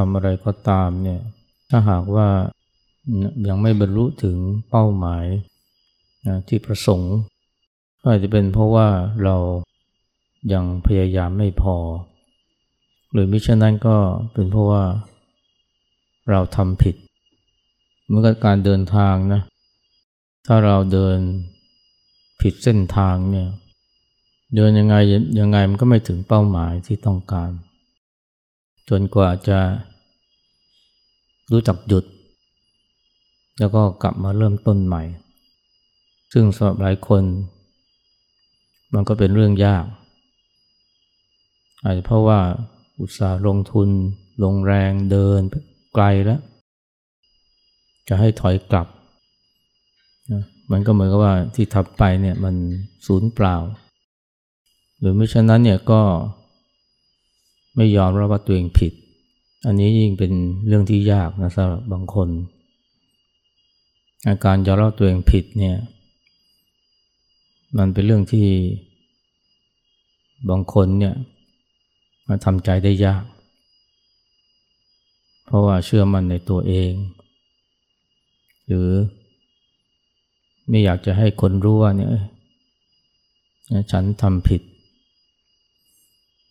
ทำอะไรก็ตามเนี่ยถ้าหากว่ายังไม่บรรลุถึงเป้าหมายนะที่ประสงค์ก็อาจจะเป็นเพราะว่าเรายังพยายามไม่พอ หรือมิฉะนั้นก็เป็นเพราะว่าเราทำผิดเมื่อการเดินทางนะถ้าเราเดินผิดเส้นทางเนี่ยเดินยังไงยังไงมันก็ไม่ถึงเป้าหมายที่ต้องการ จนกว่าจะ รู้จักหยุด แล้วก็กลับมาเริ่มต้นใหม่ ซึ่งสำหรับหลายคน มันก็เป็นเรื่องยาก อาจจะเพราะว่าอุตสาห์ลงทุน ลงแรงเดินไกลแล้ว จะให้ถอยกลับนะมันก็เหมือนกับว่าที่ทำไปเนี่ยมันสูญเปล่า หรือไม่ฉะนั้นเนี่ยก็ไม่ยอมรับว่าตัวเองผิด อันนี้ยิ่งเป็นเรื่องที่ยากนะสำหรับบางคน อาการยอมรับตัวเองผิดเนี่ย มันเป็นเรื่องที่บางคนเนี่ยมาทำใจได้ยาก เพราะว่าเชื่อมั่นในตัวเอง หรือไม่อยากจะให้คนรู้ว่าเนี่ยฉันทำผิด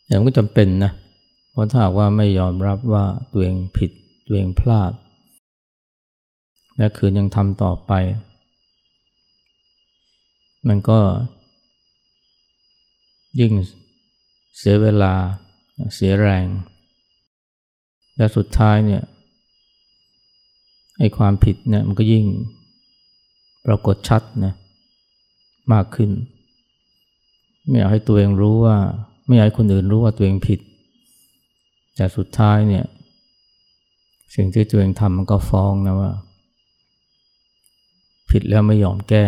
แต่ก็จำเป็นนะเราะถ้าว่าไม่ยอมรับว่าตัวเองผิดตัวเองพลาด และคืนยังทำต่อไป มันก็ยิ่งเสียเวลาเสียแรง และสุดท้ายเนี่ยไอ้ความผิดเนี่ยมันก็ยิ่งปรากฏชัดนะมากขึ้น ไม่อยากให้ตัวเองรู้ว่า ไม่อยากให้คนอื่นรู้ว่าตัวเองผิด แต่สุดท้ายเนี่ย สิ่งที่ตัวเองทำมันก็ฟ้องนะว่า ผิดแล้วไม่ยอมแก้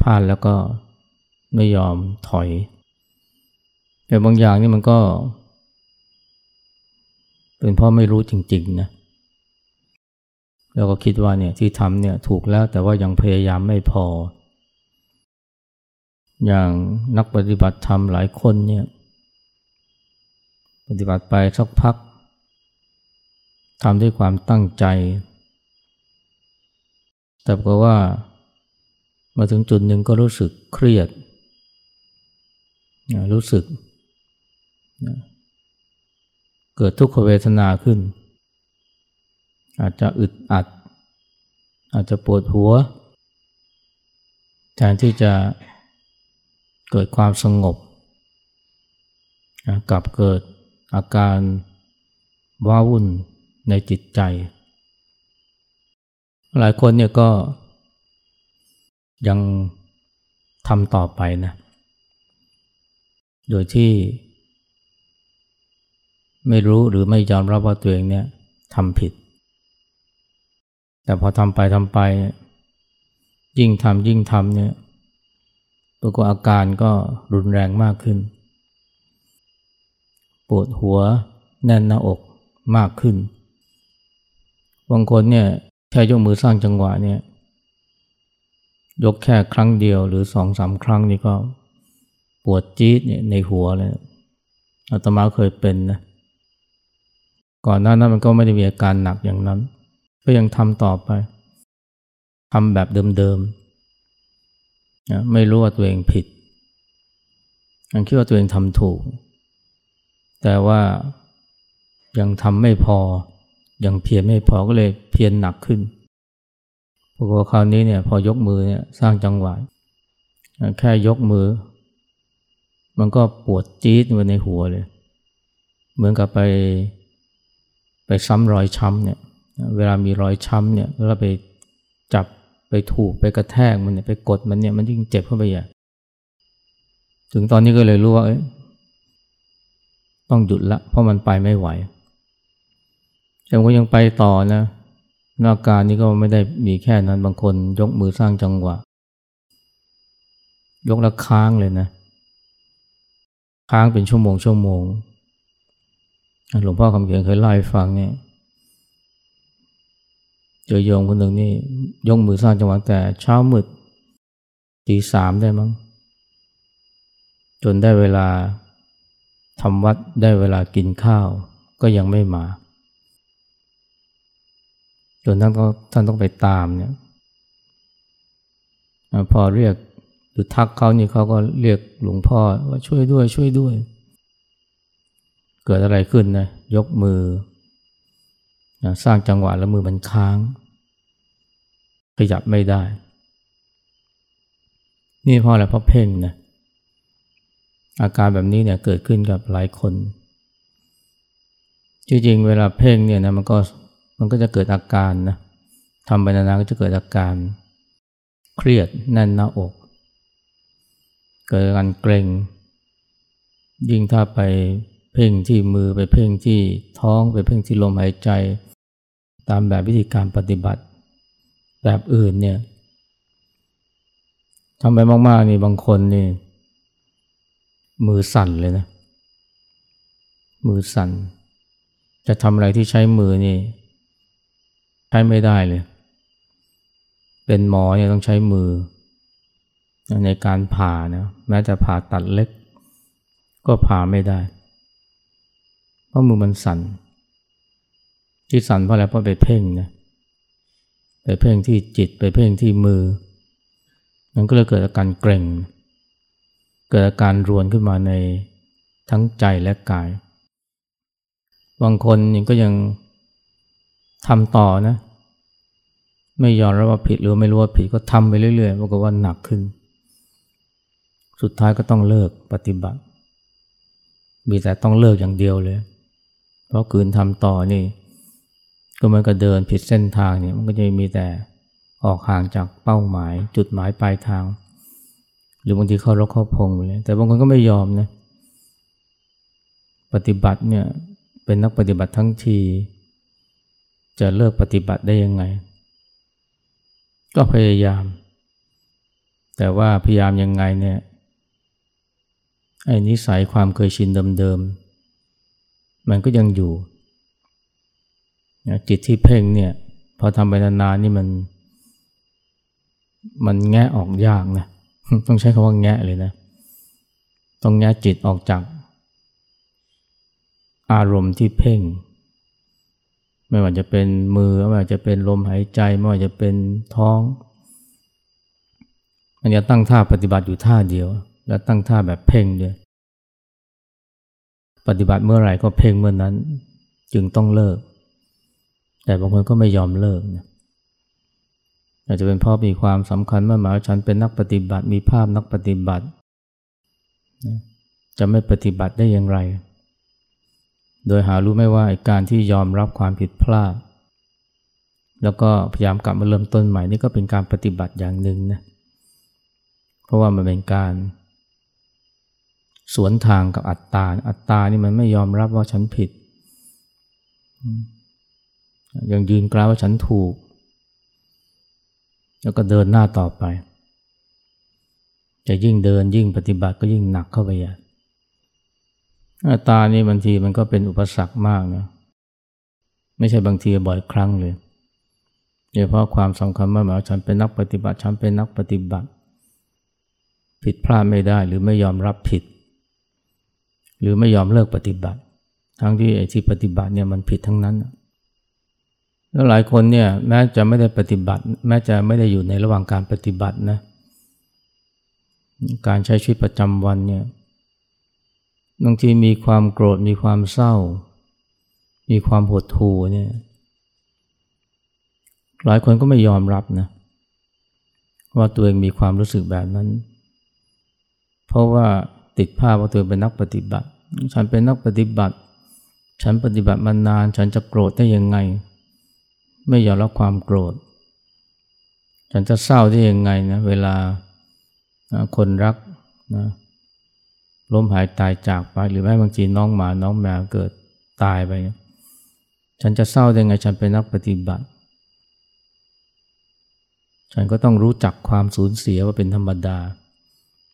พลาดแล้วก็ไม่ยอมถอย แต่บางอย่างนี่มันก็ เป็นเพราะไม่รู้จริงๆนะแล้วก็คิดว่าเนี่ยที่ทำเนี่ยถูกแล้วแต่ว่ายังพยายามไม่พอ อย่างนักปฏิบัติธรรมหลายคนเนี่ย ปฏิบัติไปสักพักทำด้วยความตั้งใจ แต่ก็ว่ามาถึงจุดหนึ่งก็รู้สึกเครียด รู้สึก เกิดทุกขเวทนาขึ้น อาจจะอึดอัด อาจจะปวดหัว แทนที่จะเกิดความสงบกลับเกิด อาการว้าวุ่นในจิตใจ หลายคนเนี่ยก็ยังทำต่อไปนะ โดยที่ ไม่รู้หรือไม่ยอมรับว่าตัวเองเนี่ยทำผิด แต่พอทำไปทำไป ยิ่งทำยิ่งทำเนี่ยปรากฏอาการก็รุนแรงมากขึ้น ปวดหัว แน่นหน้าอกมากขึ้น บางคนเนี่ยแค่ยกมือสร้างจังหวะเนี่ยยกแค่ครั้งเดียวหรือสองสามครั้งนี่ก็ปวดจี๊ดเนี่ยในหัวเลยอาตมาเคยเป็นนะก่อนหน้านั้นมันก็ไม่ได้มีอาการหนักอย่างนั้น ก็ยังทำต่อไปทำแบบเดิมๆนะไม่รู้ว่าตัวเองผิดยังคิดว่าตัวเองทำถูก แต่ว่ายังทำไม่พอ ยังเพียรไม่พอก็เลยเพียรหนักขึ้นปรากฏคราวนี้เนี่ยพอยกมือเนี่ยสร้างจังหวะแค่ยกมือ มันก็ปวดจี๊ดไว้ในหัวเลย เหมือนกับไป ไปซ้ำรอยช้ำเนี่ย เวลามีรอยช้ำเนี่ยแล้วไปจับไปถูกไปกระแทกมันเนี่ยไปกดมันเนี่ยมันยิ่งเจ็บเข้าไปใหญ่ถึงตอนนี้ก็เลยรู้ว่าเอ้ย ต้องหยุดละ เพราะมันไปไม่ไหว แต่ก็ยังไปต่อนะนาการนี้ก็ไม่ได้มีแค่นั้นบางคนยกมือสร้างจังหวะ ยกล้วค้างเลยนะ ค้างเป็นชั่วโมงชั่วโมงหลวงพ่อคำเขียนเคยเล่าให้ฟังเนี่ยเจอโยมคนหนึ่งนี่ยกมือสร้างจังหวะแต่เช้ามืดตีสามได้มั้งจนได้เวลาำวัดได้เวลากินข้าวก็ยังไม่มา จนท่านก็ท่านต้องไปตามเนี่ยพอเรียกหรือทักเขานี่เขาก็เรียกหลวงพ่อว่าช่วยด้วยช่วยด้วย เกิดอะไรขึ้นนะยกมือ สร้างจังหวะแล้วมือมันค้าง ขยับไม่ได้ นี่เพราะอะไรเพราะเพ่งนะ อาการแบบนี้เนี่ยเกิดขึ้นกับหลายคน จริงๆ เวลาเพ่งเนี่ยนะมันก็มันก็จะเกิดอาการนะทำไปนานๆก็จะเกิดอาการ เครียดแน่นหน้าอก เกิดอาการเกร็ง ยิ่งถ้าไปเพ่งที่มือไปเพ่งที่ท้องไปเพ่งที่ลมหายใจ ตามแบบวิธีการปฏิบัติ แบบอื่นเนี่ยทำไปมากๆนี่บางคนนี่ มือสั่นเลยนะ มือสั่น จะทำอะไรที่ใช้มือนี่ ใช้ไม่ได้เลย เป็นหมอเนี่ยต้องใช้มือ ในการผ่านะแม้แต่ผ่าตัดเล็ก ก็ผ่าไม่ได้ เพราะมือมันสั่น ที่สั่นเพราะอะไรเพราะไปเพ่งนะไปเพ่งที่จิตไปเพ่งที่มือ มันก็เลยเกิดอาการเกร็งเเกิดอาการรวนขึ้นมาในทั้งใจและกาย บางคนยังก็ยังทำต่อนะ ไม่ยอมรับว่าผิดหรือไม่รู้ว่าผิดก็ทำไปเรื่อยๆปรากฏว่าหนักขึ้น สุดท้ายก็ต้องเลิกปฏิบัติ มีแต่ต้องเลิกอย่างเดียวเลย เพราะคืนทำต่อนี่ ก็เหมือนกับเดินผิดเส้นทางเนี่ยมันก็จะมีแต่ออกห่างจากเป้าหมาย จุดหมายปลายทาง หรือบางทีเข้ารกเข้าพงเลย แต่บางคนก็ไม่ยอมนะ ปฏิบัติเนี่ยเป็นนักปฏิบัติทั้งที จะเลิกปฏิบัติได้ยังไง ก็พยายาม แต่ว่าพยายามยังไงเนี่ยไอ้นิสัยความเคยชินเดิมๆ มันก็ยังอยู่ จิตที่เพ่งเนี่ยพอทำไปนานๆนี่มัน มันแงะออกยากนะ ต้องใช้คำว่าแงะเลยนะ ต้องแงะจิตออกจาก อารมณ์ที่เพ่ง ไม่ว่าจะเป็นมือ ไม่ว่าจะเป็นลมหายใจ ไม่ว่าจะเป็นท้อง มันจะตั้งท่าปฏิบัติอยู่ท่าเดียว และตั้งท่าแบบเพ่งด้วย ปฏิบัติเมื่อไหร่ก็เพ่งเมื่อนนั้น จึงต้องเลิก แต่บางคนก็ไม่ยอมเลิกนะ อาจจะเป็นเพราะมีความสำคัญเมื่อหมายว่าฉันเป็นนักปฏิบัติมีภาพนักปฏิบัติ จะไม่ปฏิบัติได้อย่างไร โดยหารู้ไม่ว่าการที่ยอมรับความผิดพลาด แล้วก็พยายามกลับมาเริ่มต้นใหม่นี่ก็เป็นการปฏิบัติอย่างหนึ่งนะเพราะว่ามันเป็นการ สวนทางกับอัตตา อัตตานี่มันไม่ยอมรับว่าฉันผิด ยังยืนกล่าวว่าฉันถูก แล้วก็เดินหน้าต่อไป จะยิ่งเดินยิ่งปฏิบัติก็ยิ่งหนักเข้าไปใหญ่ตานี่บางทีมันก็เป็นอุปสรรคมากนะไม่ใช่บางทีบ่อยครั้งเลยโดยเฉพาะความสำคัญมากหมายว่าฉันเป็นนักปฏิบัติฉันเป็นนักปฏิบัติ ผิดพลาดไม่ได้หรือไม่ยอมรับผิด หรือไม่ยอมเลิกปฏิบัติ ทั้งที่ไอ้ที่ปฏิบัติเนี่ยมันผิดทั้งนั้น แล้วหลายคนเนี่ยแม้จะไม่ได้ปฏิบัติ แม้จะไม่ได้อยู่ในระหว่างการปฏิบัตินะการใช้ชีวิตประจำวันเนี่ยบางทีมีความโกรธมีความเศร้า มีความหดหู่เนี่ยหลายคนก็ไม่ยอมรับนะว่าตัวเองมีความรู้สึกแบบนั้น เพราะว่าติดภาพว่าตัวเองเป็นนักปฏิบัติ ฉันเป็นนักปฏิบัติ ฉันปฏิบัติมานาน ฉันจะโกรธได้ยังไง ไม่ยอมรับความโกรธ ฉันจะเศร้าได้ยังไงนะเวลาคนรักนะล้มหายตายจากไป หรือแม้บางทีน้องหมาน้องแมวเกิดตายไป ฉันจะเศร้าได้ไงฉันเป็นนักปฏิบัติ ฉันก็ต้องรู้จักความสูญเสียว่าเป็นธรรมดา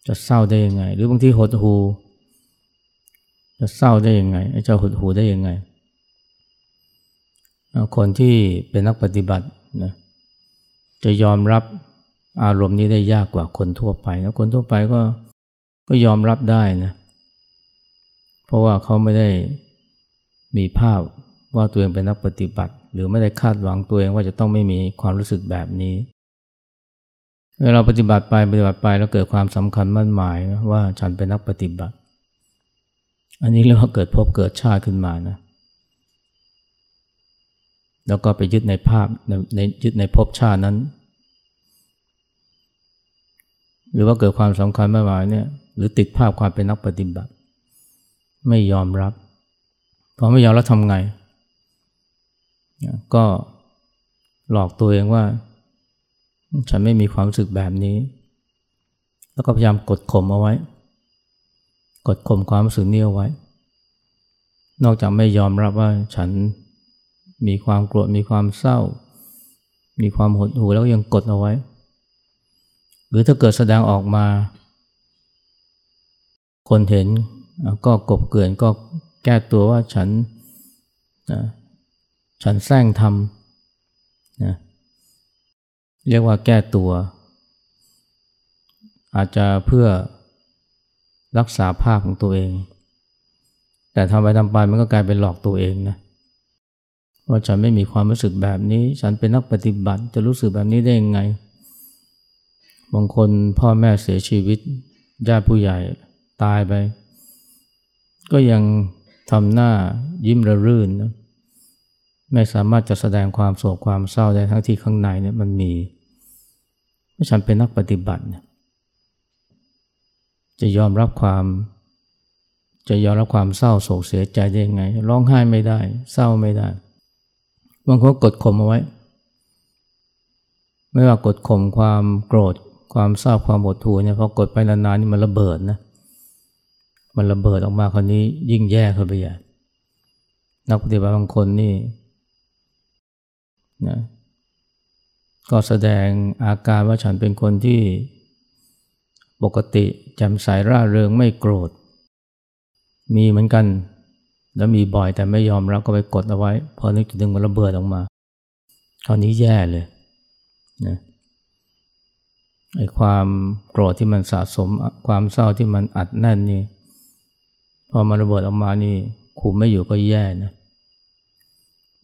จะเศร้าได้ยังไง หรือบางทีหดหูจะเศร้าได้ยังไงไอ้เจ้าหดหูได้ยังไง คนที่เป็นนักปฏิบัตินะจะยอมรับอารมณ์นี้ได้ยากกว่าคนทั่วไปแล้วคนทั่วไปก็ก็ยอมรับได้นะเพราะว่าเขาไม่ได้มีภาพว่าตัวเองเป็นนักปฏิบัติ หรือไม่ได้คาดหวังตัวเองว่าจะต้องไม่มีความรู้สึกแบบนี้เวลาปฏิบัติไปปฏิบัติไปแล้วเกิดความสำคัญมั่นหมายว่าฉันเป็นนักปฏิบัติ อันนี้เรียกว่าเกิดพบเกิดชาติขึ้นมานะ แล้วก็ไปยึดในภาพในยึดในภพชาตินั้น หรือว่าเกิดความสำคัญมั่นหมายเนี่ยหรือติดภาพความเป็นนักปฏิบัติ ไม่ยอมรับพอไม่ยอมแล้วทำไง ก็หลอกตัวเองว่า ฉันไม่มีความรู้สึกแบบนี้ แล้วก็พยายามกดข่มเอาไว้ กดข่มความรู้สึกนี้เอาไว้ นอกจากไม่ยอมรับว่าฉัน มีความโกรธมีความเศร้า มีความหดหู่แล้วยังกดเอาไว้ หรือถ้าเกิดแสดงออกมา คนเห็นก็กบเกลื่อนก็แก้ตัวว่าฉันฉันแซงทำนะเรียกว่าแก้ตัว อาจจะเพื่อรักษาภาพของตัวเอง แต่ทำไปทำไปมันก็กลายเป็นหลอกตัวเองนะ ว่าฉันไม่มีความรู้สึกแบบนี้ ฉันเป็นนักปฏิบัติจะรู้สึกแบบนี้ได้ยังไง บางคนพ่อแม่เสียชีวิตญาติผู้ใหญ่ตายไป ก็ยังทำหน้ายิ้มระรื่นนะไม่สามารถจะแสดงความโศกความเศร้าได้ทั้งที่ข้างในเนี่ยมันมีว่าฉันเป็นนักปฏิบัติเนี่ยจะยอมรับความ จะยอมรับความเศร้าโศกเสียใจได้ยังไง ร้องไห้ไม่ได้ เศร้าไม่ได้ บางคนกดข่มเอาไว้ ไม่ว่ากดข่มความโกรธ ความเศร้าความหดหู่เนี่ยพอกดไปนานๆนี่มันระเบิดนะ มันระเบิดออกมาคนนี้ยิ่งแย่เข้าไปใหญ่นักปฏิบัติบางคนนี่นะก็แสดงอาการว่าฉันเป็นคนที่ปกติแจ่มใสร่าเริงไม่โกรธ มีเหมือนกัน แล้วมีบ่อยแต่ไม่ยอมรับก็ไปกดเอาไว้ พอนึกถึงมันระเบิดออกมาคราวนี้แย่เลยนะไอ้ความโกรธที่มันสะสม ความเศร้าที่มันอัดแน่นนี่พอมันระเบิดออกมานี่คุมไม่อยู่ก็แย่นะ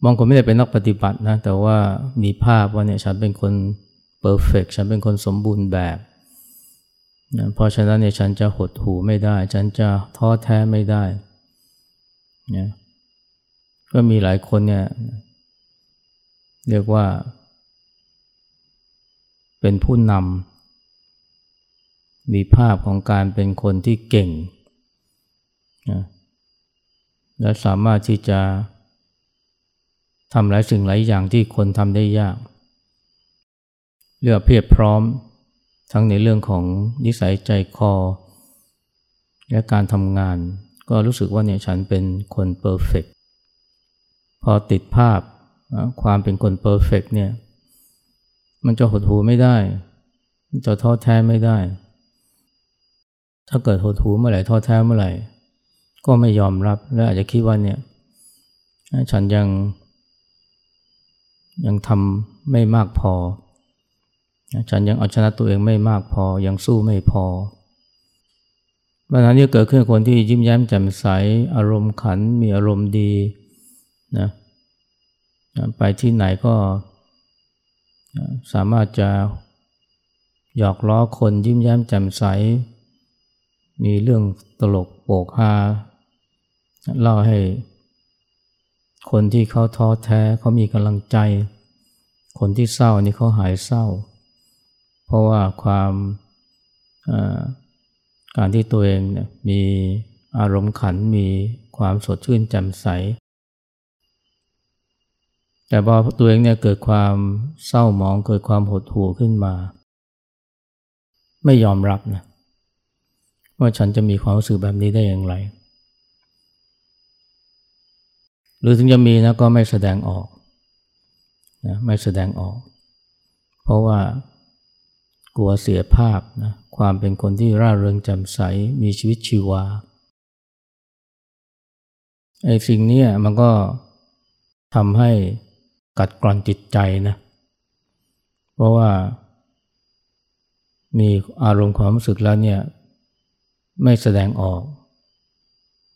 บางคนไม่ได้เป็นนักปฏิบัตินะ แต่ว่ามีภาพว่าเนี่ยฉันเป็นคนเพอร์เฟกฉันเป็นคนสมบูรณ์แบบนะเพราะฉะนั้นเนี่ยฉันจะหดหูไม่ได้ ฉันจะท้อแท้ไม่ได้ นะก็มีหลายคนเนี่ยเรียกว่า เป็นผู้นำมีภาพของการเป็นคนที่เก่งนะและสามารถที่จะทำหลายสิ่งหลายอย่างที่คนทำได้ยากเลือกเพียบพร้อมทั้งในเรื่องของนิสัยใจคอ และการทำงาน ก็รู้สึกว่าเนี่ยฉันเป็นคน perfect พอติดภาพความเป็นคน perfect เนี่ยมันจะหดหูไม่ได้มันจะท้อแท้ไม่ได้ ถ้าเกิดหดหูเมื่อไหร่ท้อแท้เมื่อไหร่ ก็ไม่ยอมรับและอาจจะคิดว่าเนี่ยฉันยัง ยังทำไม่มากพอ ฉันยังเอาชนะตัวเองไม่มากพอ ยังสู้ไม่พอ ปัญหานี้เกิดขึ้นคนที่ยิ้มแย้มแจ่มใส อารมณ์ขันมีอารมณ์ดีนะไปที่ไหนก็สามารถจะหยอกล้อคนยิ้มแย้มแจ่มใส มีเรื่องตลกโปกฮาเล่าให้ คนที่เขาท้อแท้เขามีกำลังใจ คนที่เศร้านี่เขาหายเศร้า เพราะว่าความ การที่ตัวเองเนี่ยมีอารมณ์ขันมีความสดชื่นแจ่มใส แต่พอตัวเองเนี่ยเกิดความเศร้าหมองเกิดความหดหู่ขึ้นมา ไม่ยอมรับนะว่าฉันจะมีความรู้สึกแบบนี้ได้อย่างไร หรือถึงจะมีนะก็ไม่แสดงออกนะไม่แสดงออก เพราะว่ากลัวเสียภาพนะ ความเป็นคนที่ร่าเริงแจ่มใสมีชีวิตชีวาไอ้สิ่งนี้มันก็ทำให้กัดกร่อนจิตใจนะ เพราะว่ามีอารมณ์ความรู้สึกแล้วเนี่ย ไม่แสดงออก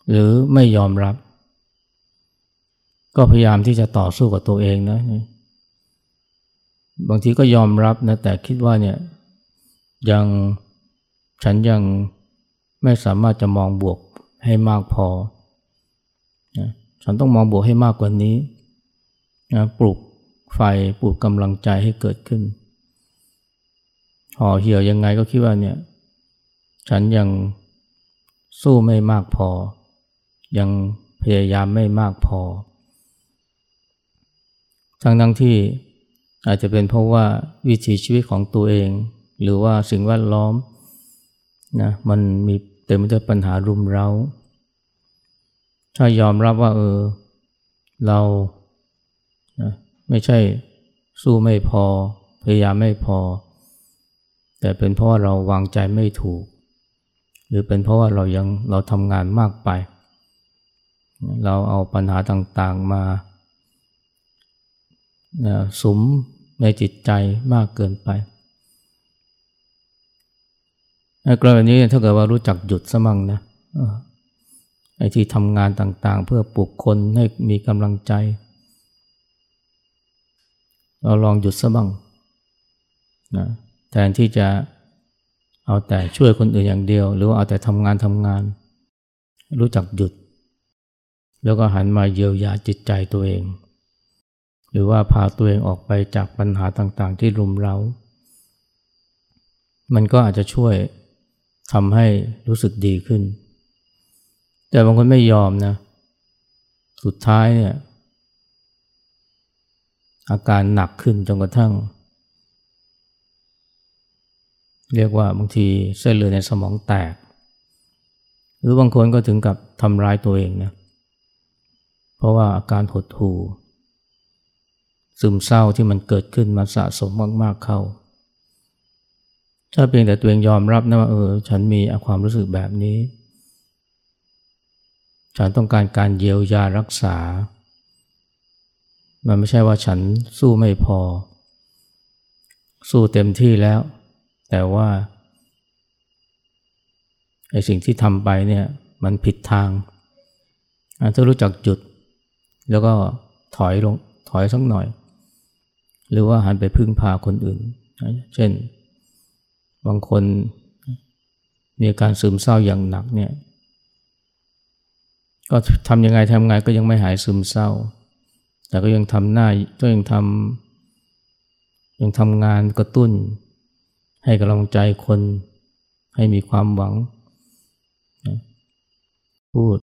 หรือไม่ยอมรับ ก็พยายามที่จะต่อสู้กับตัวเองนะ บางทีก็ยอมรับนะ แต่คิดว่าเนี่ยยัง ฉันยังไม่สามารถจะมองบวกให้มากพอนะฉันต้องมองบวกให้มากกว่านี้นะปลุกไฟปลุกกำลังใจให้เกิดขึ้นห่อเหี่ยวยังไงก็คิดว่าเนี่ย ฉันยังสู้ไม่มากพอ ยังพยายามไม่มากพอ ทั้งทั้งที่อาจจะเป็นเพราะว่าวิถีชีวิตของตัวเอง หรือว่าสิ่งแวดล้อม นะมันมีเต็มไปด้วยปัญหารุมเร้า ถ้ายอมรับว่าเออ เรานะไม่ใช่สู้ไม่พอ พยายามไม่พอ แต่เป็นเพราะว่าเราวางใจไม่ถูก หรือเป็นเพราะว่าเรายังเราทำงานมากไป เราเอาปัญหาต่างๆมานะสมในจิตใจมากเกินไป กรณีนี้ถ้าเกิดว่ารู้จักหยุดสมั่งนะไอ้ที่ทำงานต่างๆ เพื่อปลุกคนให้มีกำลังใจ เราลองหยุดสมั่งนะแทนที่จะเอาแต่ช่วยคนอื่นอย่างเดียว หรือว่าเอาแต่ทำงานทำงาน รู้จักหยุด แล้วก็หันมาเยียวยาจิตใจตัวเอง หรือว่าพาตัวเองออกไปจากปัญหาต่างๆ ที่รุมเร้ามันก็อาจจะช่วย ทำให้รู้สึกดีขึ้น แต่บางคนไม่ยอมนะ สุดท้ายเนี่ยอาการหนักขึ้นจนกระทั่ง เรียกว่าบางทีเส้นเลือดในสมองแตก หรือบางคนก็ถึงกับทำร้ายตัวเองนะเพราะว่าอาการหดหู่ซึมเศร้าที่มันเกิดขึ้นมาสะสมมาก ๆเข้า ถ้าเพียงแต่ตัวเองยอมรับนะว่าเออ ฉันมีความรู้สึกแบบนี้ ฉันต้องการการเยียวยารักษา มันไม่ใช่ว่าฉันสู้ไม่พอ สู้เต็มที่แล้ว แต่ว่าไอ้สิ่งที่ทำไปเนี่ยมันผิดทาง ถ้ารู้จักจุด แล้วก็ถอยลงถอยสักหน่อย หรือว่าหันไปพึ่งพาคนอื่น เช่น บางคนมีอาการซึมเศร้าอย่างหนักเนี่ย ก็ทำยังไงทำไงก็ยังไม่หายซึมเศร้า แต่ก็ยังทำหน้าก็ยังทำยังทำงานกระตุ้น ให้กำลังใจคนให้มีความหวัง พูด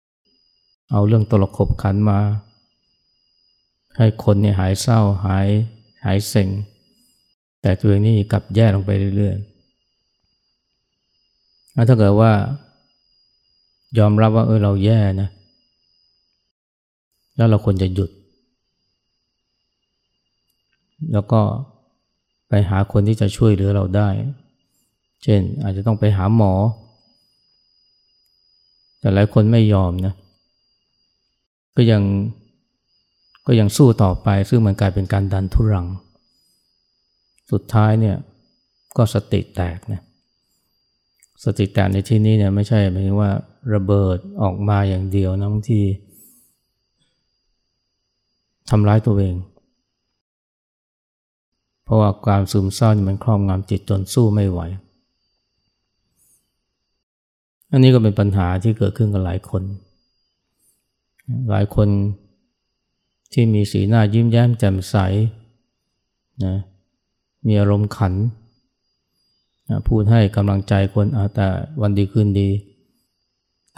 เอาเรื่องตลกขบขันมา ให้คนเนี่ยหายเศร้าหายหายเซ็งแต่ตัวเองนี่กลับแย่ลงไปเรื่อยๆ ถ้าเกิดว่ายอมรับว่าเออเราแย่นะ แล้วเราควรจะหยุด แล้วก็ไปหาคนที่จะช่วยเหลือเราได้ เช่นอาจจะต้องไปหาหมอ แต่หลายคนไม่ยอมนะ ก็ยังก็ยังสู้ต่อไป ซึ่งมันกลายเป็นการดันทุรัง สุดท้ายเนี่ยก็สติแตกนะ สติแตกในที่นี้เนี่ยไม่ใช่หมายถึงว่าระเบิดออกมาอย่างเดียวนะบางทีทำร้ายตัวเอง เพราะว่าการซึมเศร้ามันครอบงำจิตจนสู้ไม่ไหว อันนี้ก็เป็นปัญหาที่เกิดขึ้นกับหลายคน หลายคนที่มีสีหน้ายิ้มแย้มแจ่มใสนะมีอารมณ์ขัน พูดให้กำลังใจคนแต่วันดีคืนดี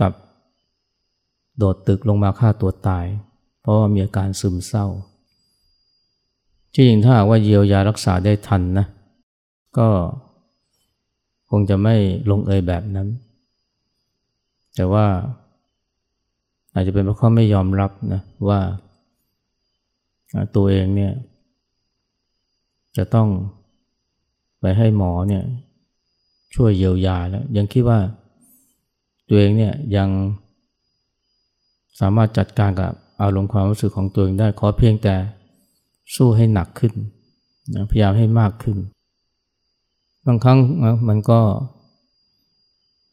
กับโดดตึกลงมาฆ่าตัวตาย เพราะว่ามีอาการซึมเศร้าจริงถ้าหากว่าเยียวยารักษาได้ทันนะ ก็คงจะไม่ลงเอยแบบนั้น แต่ว่า อาจจะเป็นเพราะเขาไม่ยอมรับนะว่าตัวเองเนี่ย จะต้องไปให้หมอเนี่ย ช่วยเยียวยาแล้ว ยังคิดว่าตัวเองเนี่ยยังสามารถจัดการกับอารมณ์ความรู้สึกของตัวเองได้ขอเพียงแต่สู้ให้หนักขึ้นนะพยายามให้มากขึ้น บางครั้งมันก็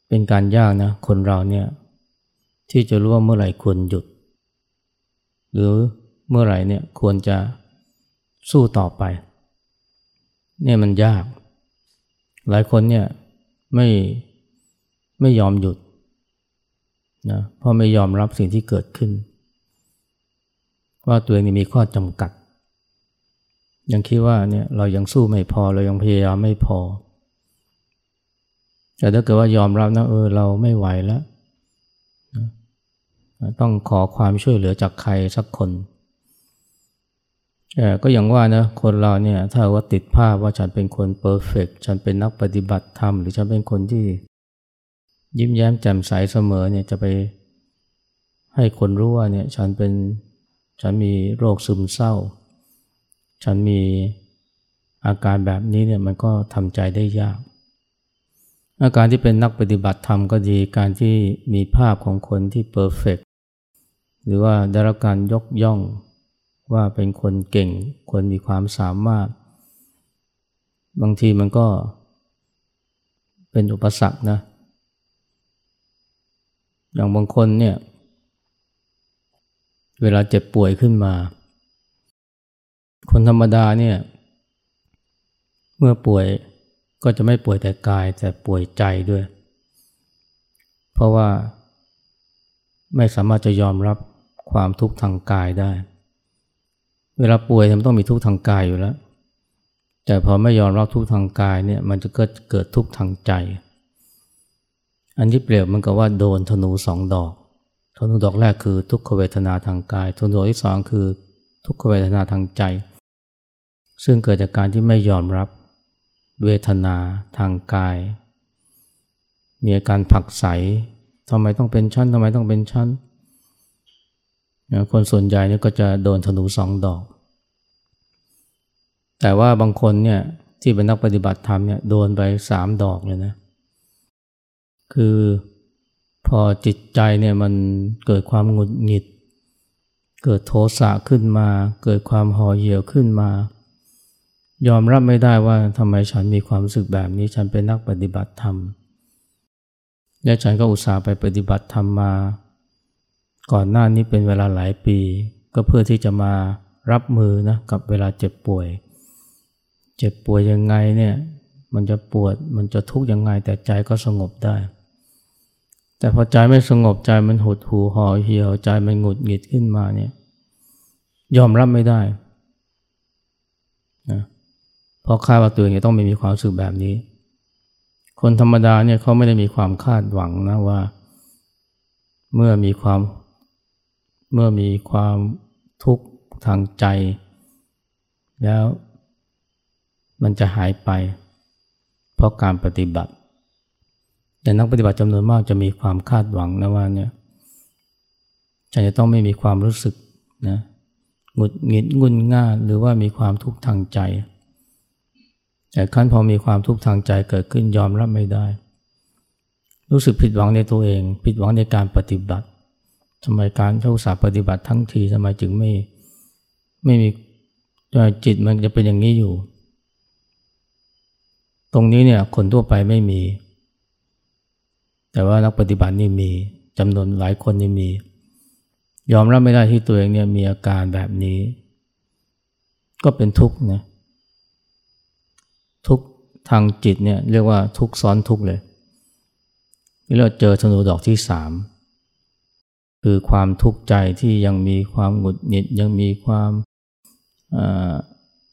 เป็นการยากนะคนเราเนี่ยที่จะรู้ว่าเมื่อไหร่ควรหยุด หรือเมื่อไหร่เนี่ยควรจะสู้ต่อไป เนี่ยมันยาก หลายคนเนี่ย ไม่ไม่ยอมหยุดนะเพราะไม่ยอมรับสิ่งที่เกิดขึ้น ว่าตัวเองมีข้อจำกัด ยังคิดว่าเนี่ยเรายังสู้ไม่พอเรายังพยายามไม่พอ แต่ถ้าเกิดว่ายอมรับนะเออเราไม่ไหวแล้ว ต้องขอความช่วยเหลือจากใครสักคน ก็อย่างว่านะคนเราเนี่ยถ้าว่าติดภาพว่าฉันเป็นคนเพอร์เฟกฉันเป็นนักปฏิบัติธรรม หรือฉันเป็นคนที่ ยิ้มแย้มแจ่มใสเสมอเนี่ยจะไปให้คนรู้ว่าเนี่ยฉันเป็นฉันมีโรคซึมเศร้า ฉันมีอาการแบบนี้เนี่ยมันก็ทำใจได้ยาก อาการที่เป็นนักปฏิบัติธรรมก็ดีการที่มีภาพของคนที่เพอร์เฟกหรือว่าได้รับการยกย่อง ว่าเป็นคนเก่ง คนมีความสามารถ บางทีมันก็เป็นอุปสรรคนะ อย่างบางคนเนี่ย เวลาเจ็บป่วยขึ้นมา คนธรรมดาเนี่ย เมื่อป่วยก็จะไม่ป่วยแต่กายแต่ป่วยใจด้วย เพราะว่าไม่สามารถจะยอมรับความทุกข์ทางกายได้ เวลาป่วยมันต้องมีทุกข์ทางกายอยู่แล้ว แต่พอไม่ยอมรับทุกข์ทางกายเนี่ยมันจะเกิดเกิดทุกข์ทางใจ อันที่เปรียบมันกับว่าโดนธนูสองดอก ธนูดอกแรกคือทุกขเวทนาทางกาย ธนูดอกที่สองคือ ทุกขเวทนาทางใจ ซึ่งเกิดจากการที่ไม่ยอมรับเวทนาทางกาย มีอาการผักใสทำไมต้องเป็นชั้นทำไมต้องเป็นชั้น คนส่วนใหญ่เนี่ยก็จะโดนธนูสองดอก แต่ว่าบางคนเนี่ยที่เป็นนักปฏิบัติธรรมเนี่ยโดนไปสามดอกเลยนะ คือพอจิตใจเนี่ยมันเกิดความหงุดหงิด เกิดโทสะขึ้นมา เกิดความห่อเหี่ยวขึ้นมา ยอมรับไม่ได้ว่าทำไมฉันมีความรู้สึกแบบนี้ฉันเป็นนักปฏิบัติธรรม และฉันก็อุตส่าห์ไปปฏิบัติธรรมมา ก่อนหน้านี้เป็นเวลาหลายปี ก็เพื่อที่จะมารับมือนะกับเวลาเจ็บป่วย เจ็บป่วยยังไงเนี่ยมันจะปวดมันจะทุกข์ยังไงแต่ใจก็สงบได้ แต่พอใจไม่สงบใจมันหดหูห่อเหี่ยวใจมันหงุดหงิดขึ้นมาเนี่ยยอมรับไม่ได้นะเพราะคาดว่าตัวเองต้องไม่มีความสึกแบบนี้ คนธรรมดาเนี่ยเขาไม่ได้มีความคาดหวังนะว่า เมื่อมีความ เมื่อมีความทุกข์ทางใจ แล้วมันจะหายไป เพราะการปฏิบัติ แต่นักปฏิบัติจำนวนมากจะมีความคาดหวังนะว่าเนี่ยฉันจะต้องไม่มีความรู้สึกนะหงุดหงิดงุนง่านหรือว่ามีความทุกข์ทางใจ แต่ขั้นพอมีความทุกข์ทางใจเกิดขึ้นยอมรับไม่ได้ รู้สึกผิดหวังในตัวเอง ผิดหวังในการปฏิบัติ ทำไมการเข้าสาปฏิบัติทั้งทีทำไมจึงไม่ไม่มีจิตมันจะเป็นอย่างนี้อยู่ ตรงนี้เนี่ยคนทั่วไปไม่มี แต่ว่านักปฏิบัตินี่มีจำนวนหลายคนนี่มี ยอมรับไม่ได้ที่ตัวเองเนี่ยมีอาการแบบนี้ ก็เป็นทุกข์นะทุกทางจิตเนี่ยเรียกว่าทุกซ้อนทุกเลยนี่เราเจอธนูดอกที่สาม คือความทุกข์ใจที่ยังมีความหงุดหงิดยังมีความ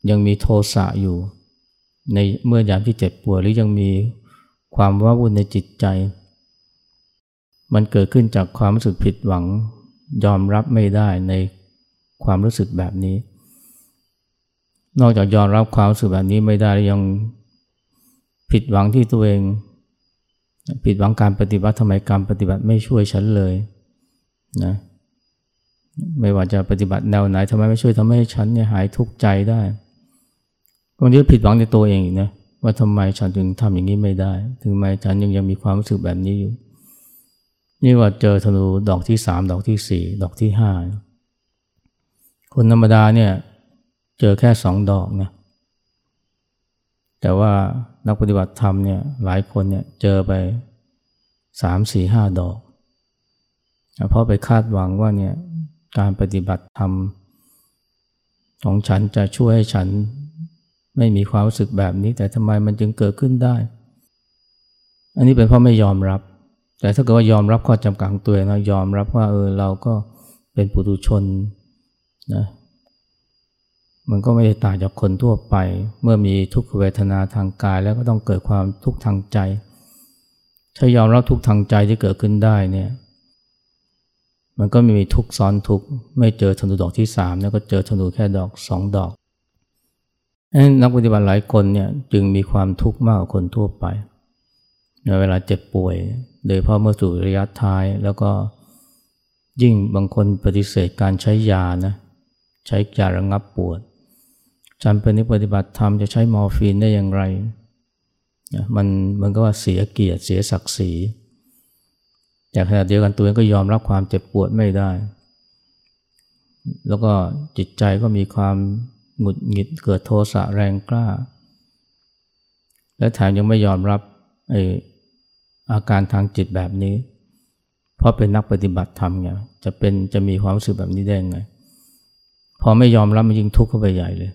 ยังมีโทสะอยู่ ในเมื่อยามที่เจ็บปวดหรือยังมีความว้าวุ่นในจิตใจ มันเกิดขึ้นจากความรู้สึกผิดหวังยอมรับไม่ได้ในความรู้สึกแบบนี้ นอกจากยอมรับความรู้สึกแบบนี้ไม่ได้ยังผิดหวังที่ตัวเอง ผิดหวังการปฏิบัติทำไมการปฏิบัติไม่ช่วยฉันเลย นะไม่ว่าจะปฏิบัติแนวไหนทำไมไม่ช่วยทำให้ฉันเนี่ยหายทุกข์ใจได้บางทีผิดหวังในตัวเองอีกนะว่าทำไมฉันถึงทำอย่างนี้ไม่ได้ ถึงแม้ฉันยังยังมีความรู้สึกแบบนี้อยู่ นี่ว่าเจอธนูดอกที่สามดอกที่สี่ดอกที่ห้าคนธรรมดาเนี่ยเจอแค่สองดอกนะแต่ว่านักปฏิบัติธรรมเนี่ยหลายคนเนี่ยเจอไปสามสี่ห้าดอก เพราะไปคาดหวังว่าเนี่ยการปฏิบัติธรรมของฉันจะช่วยให้ฉันไม่มีความรู้สึกแบบนี้ แต่ทำไมมันจึงเกิดขึ้นได้ อันนี้เป็นเพราะไม่ยอมรับ แต่ถ้าเกิดว่ายอมรับข้อจำกัดของตัวเองนะยอมรับว่าเออเราก็เป็นปุถุชนนะมันก็ไม่ได้ต่างจากคนทั่วไป เมื่อมีทุกขเวทนาทางกายแล้วก็ต้องเกิดความทุกข์ทางใจ ถ้ายอมรับทุกข์ทางใจที่เกิดขึ้นได้เนี่ย มันก็มีทุกซ้อนทุกไม่เจอธนูดอกที่สามแล้วก็เจอธนูแค่ดอกสองดอกนักปฏิบัติหลายคนเนี่ยจึงมีความทุกข์มากกว่าคนทั่วไปในเวลาเจ็บป่วย โดยเพราะเมื่อสู่ระยะท้ายแล้วก็ยิ่งบางคนปฏิเสธการใช้ยานะใช้ยาระงับปวดจำเป็นที่ปฏิบัติธรรมจะใช้มอร์ฟีนได้อย่างไร มันมันก็ว่าเสียเกียรติเสียศักดิ์ศรี แต่ขณะเดียวกันตัวเองก็ยอมรับความเจ็บปวดไม่ได้ แล้วก็จิตใจก็มีความหงุดหงิดเกิดโทสะแรงกล้า และแถมยังไม่ยอมรับไออาการทางจิตแบบนี้ เพราะเป็นนักปฏิบัติธรรมไงจะเป็นจะมีความรู้สึกแบบนี้ได้ไง พอไม่ยอมรับมันยิ่งทุกข์เข้าไปใหญ่เลย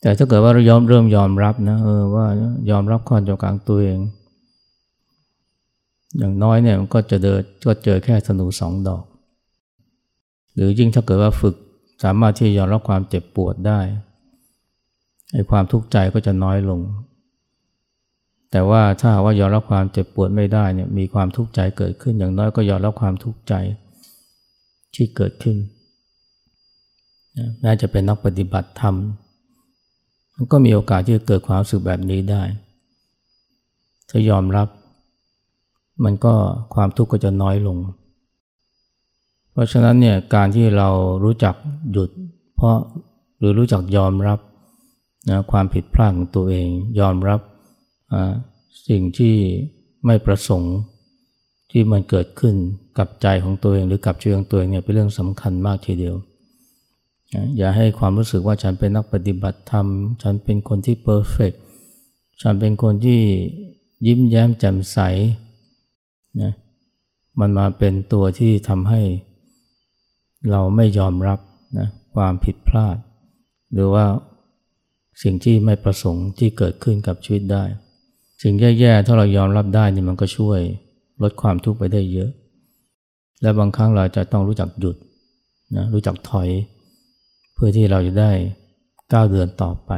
แต่ถ้าเกิดว่าเรายอมเริ่มยอมรับนะเออว่ายอมรับความจำกัดตัวเอง อย่างน้อยเนี่ยมันก็จะเดินก็เจอแค่ธนูสองดอก หรือยิ่งถ้าเกิดว่าฝึกสามารถที่จะยอมรับความเจ็บปวดได้ไอ้ความทุกข์ใจก็จะน้อยลง แต่ว่าถ้าว่ายอมรับความเจ็บปวดไม่ได้เนี่ยมีความทุกข์ใจเกิดขึ้น อย่างน้อยก็ยอมรับความทุกข์ใจที่เกิดขึ้นแม้จะเป็นนักปฏิบัติธรรมมันก็มีโอกาสที่จะเกิดความรู้สึกแบบนี้ได้ ถ้ายอมรับ มันก็ความทุกข์ก็จะน้อยลง เพราะฉะนั้นเนี่ยการที่เรารู้จักหยุด เพราะหรือรู้จักยอมรับนะความผิดพลาดของตัวเอง ยอมรับสิ่งที่ไม่ประสงค์ที่มันเกิดขึ้นกับใจของตัวเองหรือกับชีวิตของตัวเองเนี่ยเป็นเรื่องสำคัญมากทีเดียว อย่าให้ความรู้สึกว่าฉันเป็นนักปฏิบัติธรรม ฉันเป็นคนที่เพอร์เฟกฉันเป็นคนที่ยิ้มแย้มแจ่มใส นะมันมาเป็นตัวที่ทำให้เราไม่ยอมรับนะความผิดพลาด หรือว่าสิ่งที่ไม่ประสงค์ที่เกิดขึ้นกับชีวิตได้ สิ่งแย่ๆถ้าเรายอมรับได้นี่มันก็ช่วยลดความทุกข์ไปได้เยอะ และบางครั้งเราจะต้องรู้จักหยุดนะรู้จักถอย เพื่อที่เราจะได้ก้าวเดินต่อไป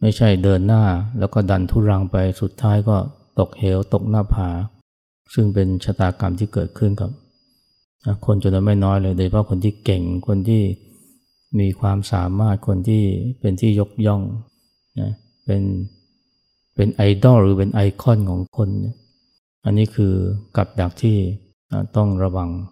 ไม่ใช่เดินหน้าแล้วก็ดันทุรังไปสุดท้ายก็ตกเหวตกหน้าผา ซึ่งเป็นชะตากรรมที่เกิดขึ้นกับคนจำนวนไม่น้อยเลยโดยเฉพาะคนที่เก่งคนที่มีความสามารถคนที่เป็นที่ยกย่องนะเป็นเป็นไอดอลหรือเป็นไอคอนของคน อันนี้คือกับดักที่ต้องระวัง